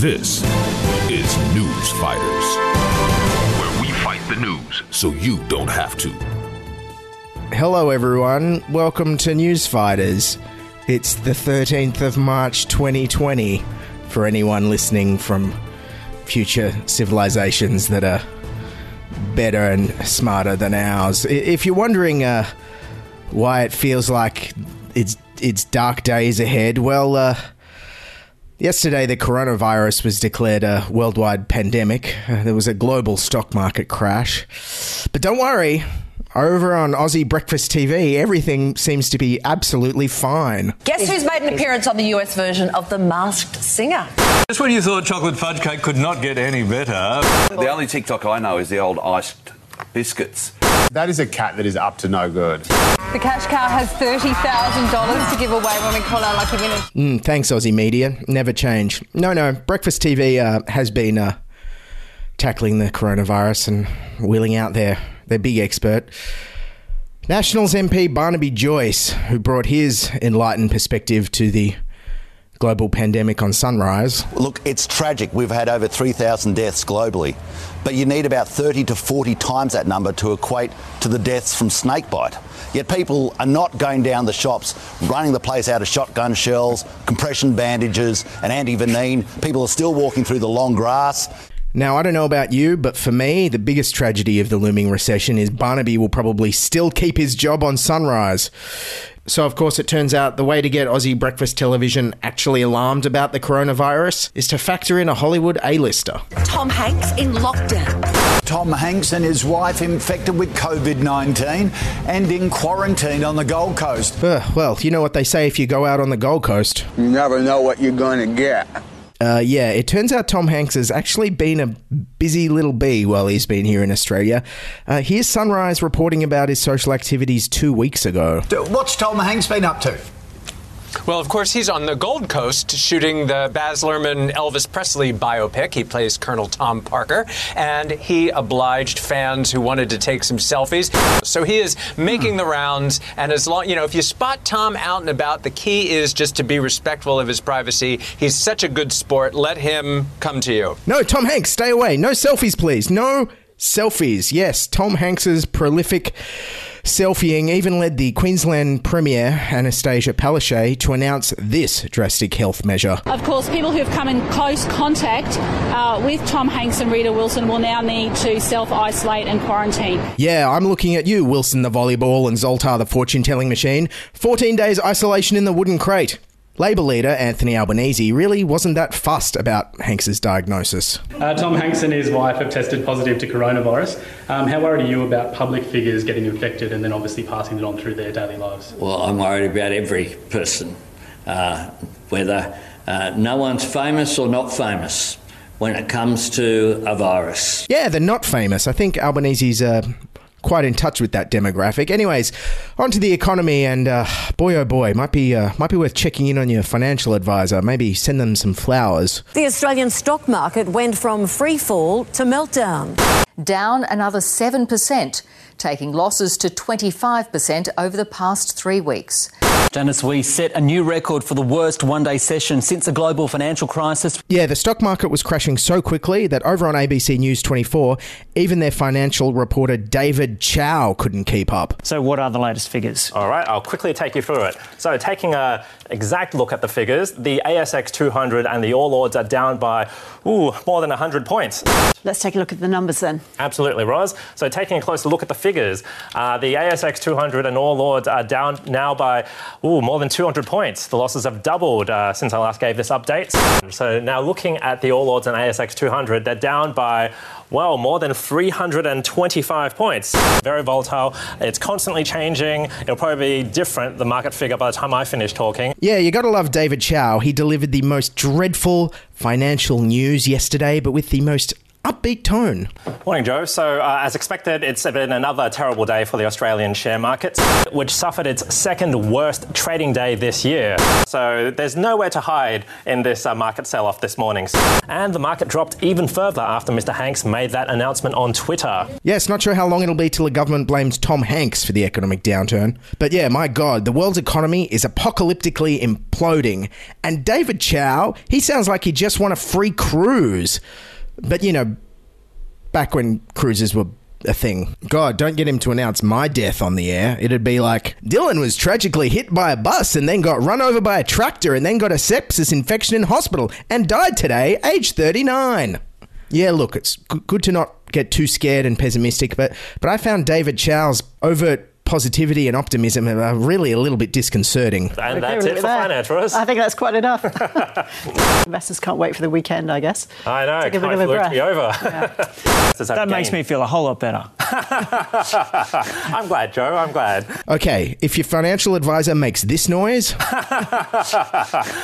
This is News Fighters, where we fight the news so you don't have to. Hello, everyone. Welcome to News Fighters. It's the 13th of March 2020 for anyone listening from future civilizations that are better and smarter than ours. If you're wondering uh, why it feels like it's it's dark days ahead, well, uh, yesterday the coronavirus was declared a worldwide pandemic. Uh, there was a global stock market crash, but don't worry. Over on Aussie Breakfast TV, everything seems to be absolutely fine. Guess who's made an appearance on the US version of The Masked Singer? Just when you thought chocolate fudge cake could not get any better. The only TikTok I know is the old iced biscuits. That is a cat that is up to no good. The cash cow has $30,000 to give away when we call our lucky winners. Mm, thanks, Aussie Media. Never change. No, no. Breakfast TV uh, has been uh, tackling the coronavirus and wheeling out their, their big expert. Nationals MP Barnaby Joyce, who brought his enlightened perspective to the global pandemic on Sunrise. Look, it's tragic. We've had over 3,000 deaths globally, but you need about 30 to 40 times that number to equate to the deaths from snakebite. Yet people are not going down the shops, running the place out of shotgun shells, compression bandages, and anti-venene. People are still walking through the long grass. Now, I don't know about you, but for me, the biggest tragedy of the looming recession is Barnaby will probably still keep his job on Sunrise. So, of course, it turns out the way to get Aussie breakfast television actually alarmed about the coronavirus is to factor in a Hollywood A-lister. Tom Hanks in lockdown. Tom Hanks and his wife infected with COVID 19 and in quarantine on the Gold Coast. Uh, well, you know what they say if you go out on the Gold Coast. You never know what you're going to get. Uh, yeah, it turns out Tom Hanks has actually been a busy little bee while he's been here in Australia. Uh, here's Sunrise reporting about his social activities two weeks ago. What's Tom Hanks been up to? Well, of course, he's on the Gold Coast shooting the Baz Luhrmann Elvis Presley biopic. He plays Colonel Tom Parker, and he obliged fans who wanted to take some selfies. So he is making the rounds, and as long, you know, if you spot Tom out and about, the key is just to be respectful of his privacy. He's such a good sport. Let him come to you. No, Tom Hanks, stay away. No selfies, please. No selfies. Yes, Tom Hanks's prolific selfieing even led the Queensland Premier, Annastacia Palaszczuk, to announce this drastic health measure. Of course, people who have come in close contact uh, with Tom Hanks and Rita Wilson will now need to self isolate and quarantine. Yeah, I'm looking at you, Wilson the volleyball and Zoltar the fortune telling machine. 14 days isolation in the wooden crate. Labour leader Anthony Albanese really wasn't that fussed about Hanks's diagnosis. Uh, Tom Hanks and his wife have tested positive to coronavirus. Um, how worried are you about public figures getting infected and then obviously passing it on through their daily lives? Well, I'm worried about every person, uh, whether uh, no one's famous or not famous when it comes to a virus. Yeah, they're not famous. I think Albanese's uh, quite in touch with that demographic. Anyways, onto the economy, and uh, boy oh boy, might be uh, might be worth checking in on your financial advisor. Maybe send them some flowers. The Australian stock market went from free fall to meltdown. Down another 7%, taking losses to 25% over the past three weeks. Janice, we set a new record for the worst one day session since the global financial crisis. Yeah, the stock market was crashing so quickly that over on ABC News 24, even their financial reporter David Chau couldn't keep up. So, what are the latest figures? All right, I'll quickly take you through it. So, taking a exact look at the figures, the ASX 200 and the All Ords are down by ooh, more than 100 points. Let's take a look at the numbers then. Absolutely, Roz. So, taking a closer look at the figures, uh, the ASX 200 and All Ords are down now by ooh, more than 200 points. The losses have doubled uh, since I last gave this update. So, now looking at the All Ords and ASX 200, they're down by well, more than 325 points. Very volatile. It's constantly changing. It'll probably be different, the market figure, by the time I finish talking. Yeah, you gotta love David Chau. He delivered the most dreadful financial news yesterday, but with the most upbeat tone. Morning, Joe. So, uh, as expected, it's been another terrible day for the Australian share markets, which suffered its second worst trading day this year. So, there's nowhere to hide in this uh, market sell off this morning. And the market dropped even further after Mr. Hanks made that announcement on Twitter. Yes, not sure how long it'll be till the government blames Tom Hanks for the economic downturn. But yeah, my God, the world's economy is apocalyptically imploding. And David Chau, he sounds like he just won a free cruise. But you know, back when cruises were a thing. God, don't get him to announce my death on the air. It'd be like Dylan was tragically hit by a bus and then got run over by a tractor and then got a sepsis infection in hospital and died today, age 39. Yeah, look, it's good to not get too scared and pessimistic, but but I found David Chau's overt positivity and optimism are really a little bit disconcerting. And okay, that's it for finance, Ross. I think that's quite enough. Investors can't wait for the weekend, I guess. I know. Take a bit of a breath. breath. to be over. Yeah. that makes me feel a whole lot better. I'm glad, Joe. I'm glad. Okay, if your financial advisor makes this noise,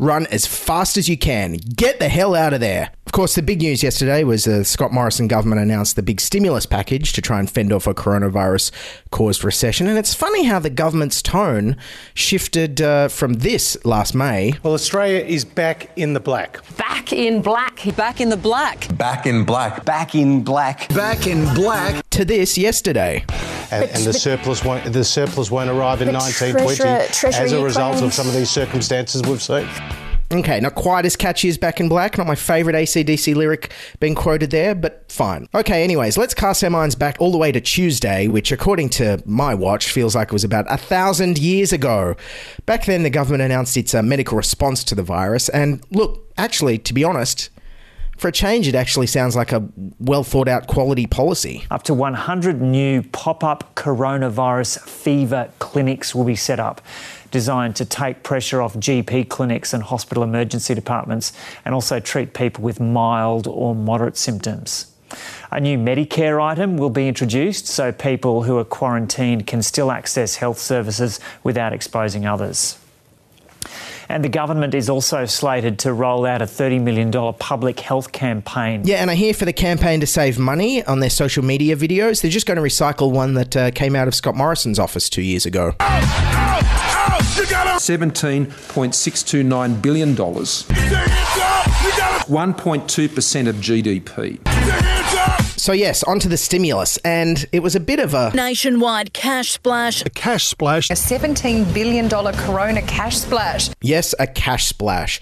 run as fast as you can. Get the hell out of there. Of course, the big news yesterday was the Scott Morrison government announced the big stimulus package to try and fend off a coronavirus caused recession. And it's funny how the government's tone shifted uh, from this last May. Well, Australia is back in the black. Back in black. Back in the black. Back in black. Back in black. Back in black. To this yesterday. And, and the surplus won't the surplus won't arrive in But 1920 Treasurer- Treasurer as a result of some of these circumstances we've seen. Okay, not quite as catchy as Back in Black. Not my favourite ACDC lyric being quoted there, but fine. Okay, anyways, let's cast our minds back all the way to Tuesday, which, according to my watch, feels like it was about a thousand years ago. Back then, the government announced its uh, medical response to the virus, and look, actually, to be honest, for a change, it actually sounds like a well thought out quality policy. Up to 100 new pop up coronavirus fever clinics will be set up, designed to take pressure off GP clinics and hospital emergency departments and also treat people with mild or moderate symptoms. A new Medicare item will be introduced so people who are quarantined can still access health services without exposing others. And the government is also slated to roll out a $30 million public health campaign. Yeah, and I hear for the campaign to save money on their social media videos, they're just going to recycle one that uh, came out of Scott Morrison's office two years ago. $17.629 billion. 1.2% of GDP. So, yes, onto the stimulus. And it was a bit of a. Nationwide cash splash. A cash splash. A $17 billion corona cash splash. Yes, a cash splash.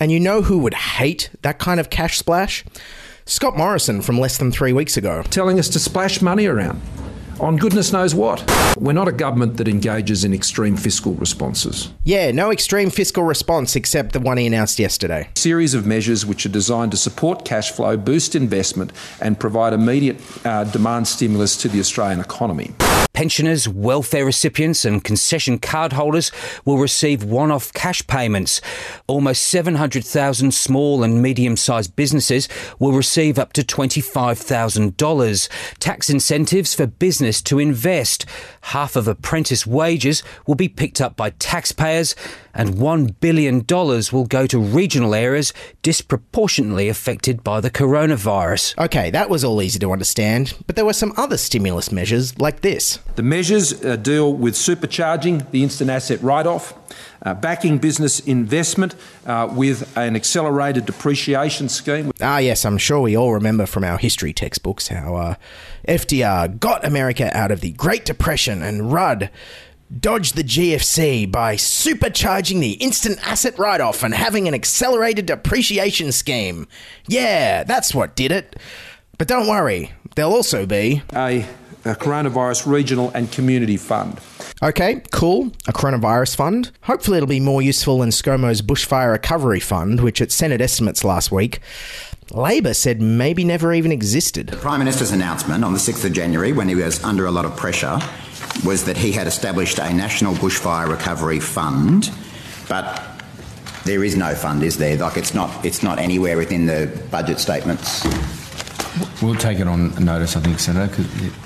And you know who would hate that kind of cash splash? Scott Morrison from less than three weeks ago. Telling us to splash money around on goodness knows what. We're not a government that engages in extreme fiscal responses. Yeah, no extreme fiscal response except the one he announced yesterday. series of measures which are designed to support cash flow, boost investment, and provide immediate uh, demand stimulus to the Australian economy. Pensioners, welfare recipients, and concession card holders will receive one off cash payments. Almost 700,000 small and medium sized businesses will receive up to $25,000. Tax incentives for business to invest. Half of apprentice wages will be picked up by taxpayers, and $1 billion will go to regional areas disproportionately affected by the coronavirus. Okay, that was all easy to understand, but there were some other stimulus measures like this. The measures uh, deal with supercharging the instant asset write off, uh, backing business investment uh, with an accelerated depreciation scheme. Ah, yes, I'm sure we all remember from our history textbooks how uh, FDR got America out of the Great Depression and Rudd dodged the GFC by supercharging the instant asset write off and having an accelerated depreciation scheme. Yeah, that's what did it. But don't worry, there'll also be a, a coronavirus regional and community fund. Okay, cool. A coronavirus fund. Hopefully, it'll be more useful than ScoMo's bushfire recovery fund, which at Senate estimates last week, Labor said maybe never even existed. The Prime Minister's announcement on the 6th of January, when he was under a lot of pressure, was that he had established a national bushfire recovery fund, but there is no fund, is there? Like it's not, it's not anywhere within the budget statements. We'll take it on notice, I think, Senator.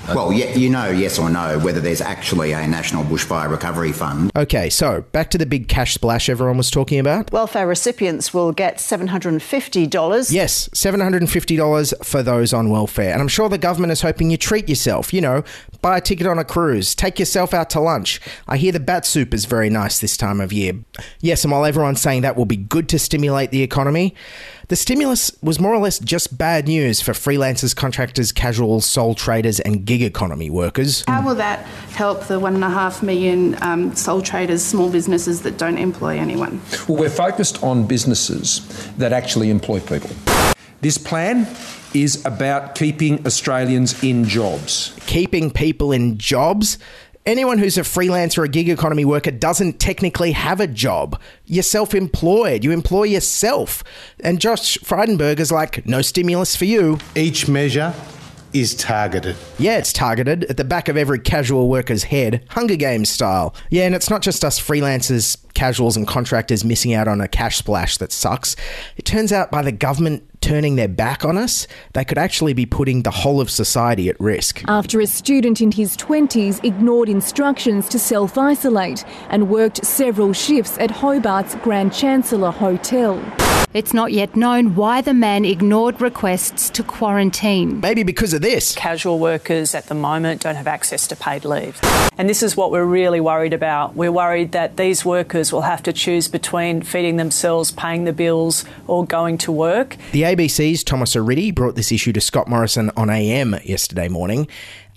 Uh, well, yeah, you know, yes or no, whether there's actually a national bushfire recovery fund. Okay, so back to the big cash splash everyone was talking about. Welfare recipients will get $750. Yes, $750 for those on welfare. And I'm sure the government is hoping you treat yourself. You know, buy a ticket on a cruise, take yourself out to lunch. I hear the bat soup is very nice this time of year. Yes, and while everyone's saying that will be good to stimulate the economy, the stimulus was more or less just bad news for freelancers, contractors, casuals, sole traders, and gig economy workers. How will that help the one and a half million um, sole traders, small businesses that don't employ anyone? Well, we're focused on businesses that actually employ people. This plan is about keeping Australians in jobs. Keeping people in jobs? Anyone who's a freelancer or a gig economy worker doesn't technically have a job. You're self employed, you employ yourself. And Josh Frydenberg is like, no stimulus for you. Each measure is targeted. Yeah, it's targeted at the back of every casual worker's head, Hunger Games style. Yeah, and it's not just us freelancers, casuals, and contractors missing out on a cash splash that sucks. It turns out by the government turning their back on us, they could actually be putting the whole of society at risk. After a student in his 20s ignored instructions to self isolate and worked several shifts at Hobart's Grand Chancellor Hotel. It's not yet known why the man ignored requests to quarantine. Maybe because of this. Casual workers at the moment don't have access to paid leave. And this is what we're really worried about. We're worried that these workers will have to choose between feeding themselves, paying the bills, or going to work. The ABC's Thomas Oriti brought this issue to Scott Morrison on AM yesterday morning.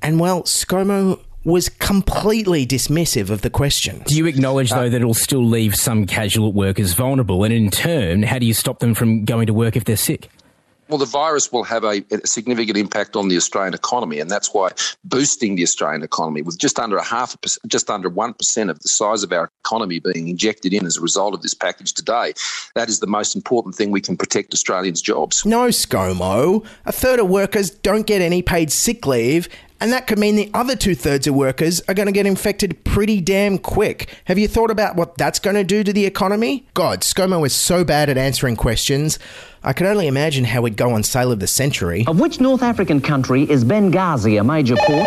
And well, ScoMo was completely dismissive of the question. Do you acknowledge, though, that it'll still leave some casual workers vulnerable? And in turn, how do you stop them from going to work if they're sick? Well, the virus will have a, a, significant impact on the Australian economy, and that's why boosting the Australian economy with just under a half, just under one percent of the size of our economy being injected in as a result of this package today, that is the most important thing we can protect Australians' jobs. No, ScoMo. A third of workers don't get any paid sick leave, and that could mean the other two thirds of workers are going to get infected pretty damn quick. Have you thought about what that's going to do to the economy? God, ScoMo is so bad at answering questions. I can only imagine how we'd go on sale of the century. Of which North African country is Benghazi a major port?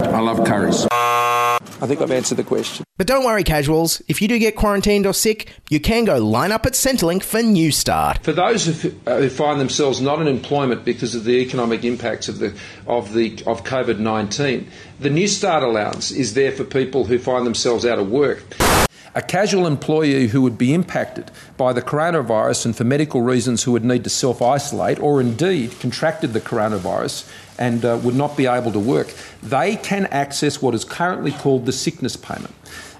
I love curries. I think I've answered the question. But don't worry, casuals. If you do get quarantined or sick, you can go line up at Centrelink for Newstart. For those who, uh, who find themselves not in employment because of the economic impacts of the of the of COVID nineteen, the Newstart allowance is there for people who find themselves out of work. A casual employee who would be impacted by the coronavirus and for medical reasons who would need to self isolate or indeed contracted the coronavirus and uh, would not be able to work, they can access what is currently called the sickness payment.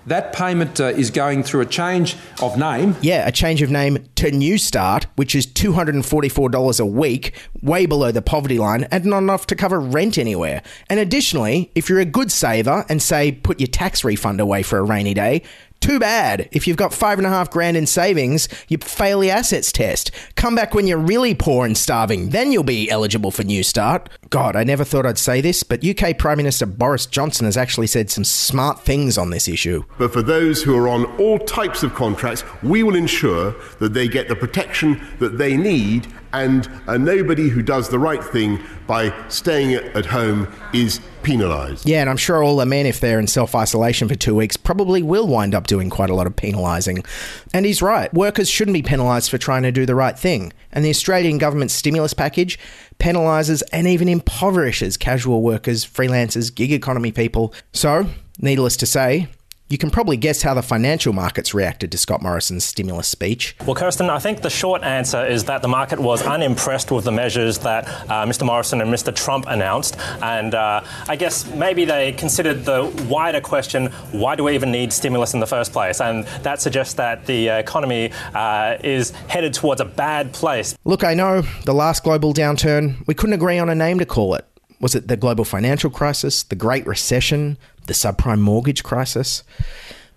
That payment uh, is going through a change of name. Yeah, a change of name to Newstart, which is $244 a week, way below the poverty line, and not enough to cover rent anywhere. And additionally, if you're a good saver and say put your tax refund away for a rainy day, Too bad. If you've got five and a half grand in savings, you fail the assets test. Come back when you're really poor and starving, then you'll be eligible for Newstart. God, I never thought I'd say this, but UK Prime Minister Boris Johnson has actually said some smart things on this issue. But for those who are on all types of contracts, we will ensure that they get the protection that they need and uh, nobody who does the right thing by staying at home is penalised. Yeah, and I'm sure all the men, if they're in self isolation for two weeks, probably will wind up doing quite a lot of penalising. And he's right. Workers shouldn't be penalised for trying to do the right thing. And the Australian government stimulus package penalises and even impoverishes casual workers, freelancers, gig economy people. So, needless to say, you can probably guess how the financial markets reacted to Scott Morrison's stimulus speech. Well, Kirsten, I think the short answer is that the market was unimpressed with the measures that uh, Mr. Morrison and Mr. Trump announced. And uh, I guess maybe they considered the wider question why do we even need stimulus in the first place? And that suggests that the economy uh, is headed towards a bad place. Look, I know the last global downturn, we couldn't agree on a name to call it. Was it the global financial crisis, the Great Recession, the subprime mortgage crisis?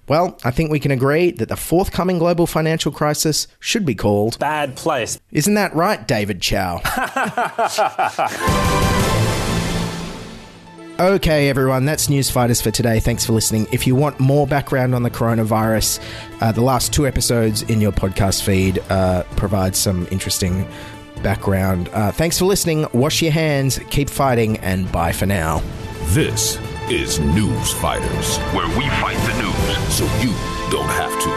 Well, I think we can agree that the forthcoming global financial crisis should be called Bad Place. Isn't that right, David Chau? Okay, everyone, that's Newsfighters for today. Thanks for listening. If you want more background on the coronavirus, uh, the last two episodes in your podcast feed uh, provide some interesting background. Uh, thanks for listening. Wash your hands, keep fighting, and bye for now. This is News Fighters, where we fight the news so you don't have to.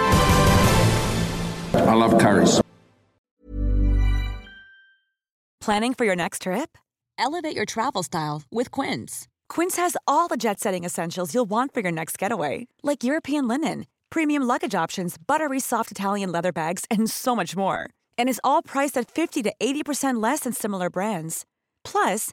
I love curries. Planning for your next trip? Elevate your travel style with Quince. Quince has all the jet setting essentials you'll want for your next getaway, like European linen, premium luggage options, buttery soft Italian leather bags, and so much more. And is all priced at 50 to 80% less than similar brands. Plus,